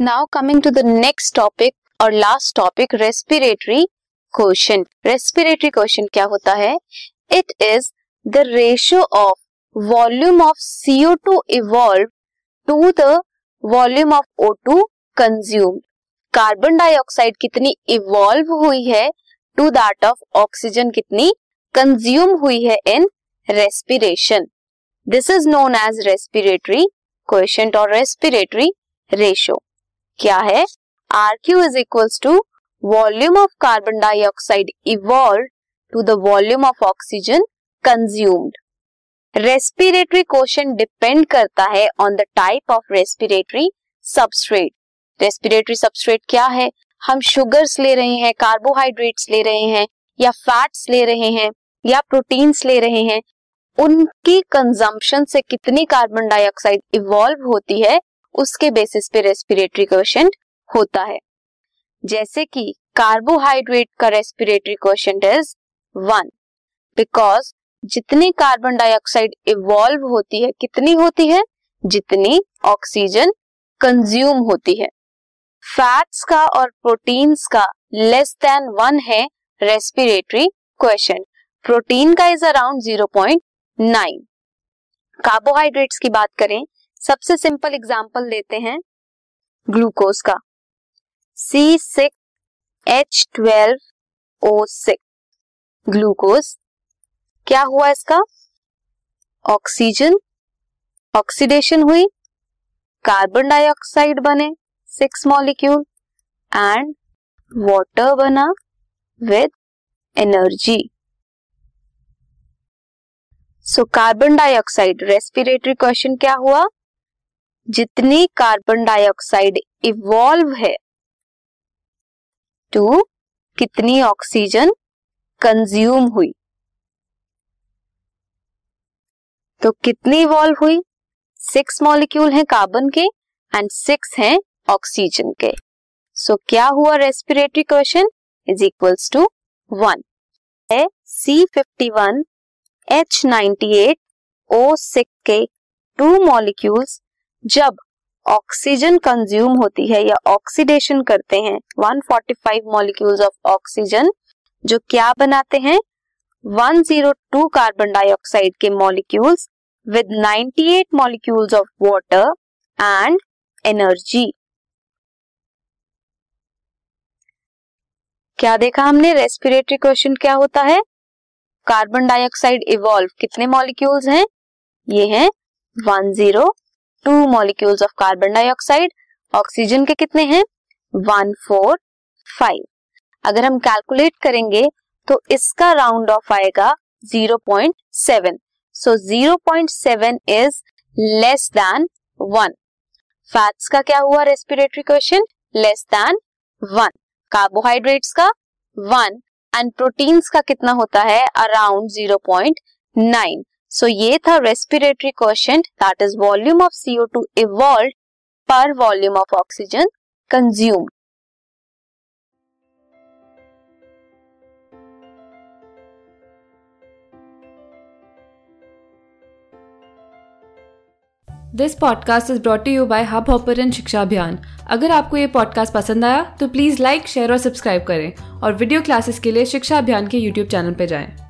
Now coming to the next topic और last topic respiratory question respiratory question क्या होता है? It is the ratio of volume of CO two evolve to the volume of O two consume carbon dioxide कितनी evolve हुई है? To that of oxygen कितनी consume हुई है in respiration this is known as respiratory question और respiratory ratio क्या है? R Q is equals to volume of carbon dioxide evolve to the volume of oxygen consumed respiratory question depend करता है on the type of respiratory substrate respiratory substrate क्या है? हम sugars ले रहे हैं कार्बोहाइड्रेट्स ले रहे हैं, या फैट्स ले रहे हैं, या प्रोटीन्स ले रहे हैं। उनकी कंजम्पशन से कितनी कार्बन डाइऑक्साइड इवॉल्व होती है? उसके बेसिस पे रेस्पिरेटरी क्वेश्चन होता है। जैसे कि कार्बोहाइड्रेट का respiratory question is one because जितनी कार्बन डाइऑक्साइड इवॉल्व होती है, कितनी होती है? जितनी ऑक्सीजन कंज्यूम होती है। फैट्स का और प्रोटीन्स का लेस देन वन है रेस्पिरेटरी क्वेश्चन प्रोटीन का is around zero point nine carbohydrates की बात करें सबसे सिंपल एग्ज़ाम्पल लेते हैं ग्लूकोज का। C six H twelve O six glucose, क्या हुआ इसका? ऑक्सीजन, ऑक्सीडेशन हुई, कार्बन डाइऑक्साइड बने सिक्स मॉलिक्यूल एंड वाटर बना with energy so carbon dioxide respiratory question क्या हुआ? जितनी कार्बन डाइऑक्साइड इवॉल्व है टू कितनी ऑक्सीजन कंज्यूम हुई? तो कितनी इवॉल्व हुई? सिक्स मॉलिक्यूल हैं कार्बन के एंड सिक्स हैं ऑक्सीजन के. सो so, क्या हुआ respiratory question is equals to one है C fifty one H ninety eight O six के टू मॉलिक्यूल्स जब ऑक्सीजन कंज्यूम होती है या ऑक्सीडेशन करते हैं 145 मॉलिक्यूल्स ऑफ़ ऑक्सीजन जो क्या बनाते हैं? 102 कार्बन डाइऑक्साइड के molecules with 98 molecules of water and energy क्या देखा हमने? रेस्पिरेटरी क्वेश्चन क्या होता है? कार्बन डाइऑक्साइड इवॉल्व कितने मॉलिक्यूल्स हैं? ये हैं one zero two molecules of carbon dioxide oxygen के कितने हैं? वन फोर फाइव अगर हम कैलकुलेट करेंगे तो इसका राउंड ऑफ़ आएगा zero point seven so zero point seven is less than one fats का क्या हुआ respiratory question less than one carbohydrates का वन एंड प्रोटीन्स का कितना होता है? Around zero point nine so ये था respiratory question that is volume of CO two evolve per volume of oxygen consume this podcast is brought you by Hubhopper Shiksha Abhiyan अगर आपको ये podcast पसंद आया तो प्लीज़ लाइक शेयर और subscribe करें और वीडियो क्लासेस के लिए शिक्षा अभियान के यूट्यूब चैनल पर जाएँ।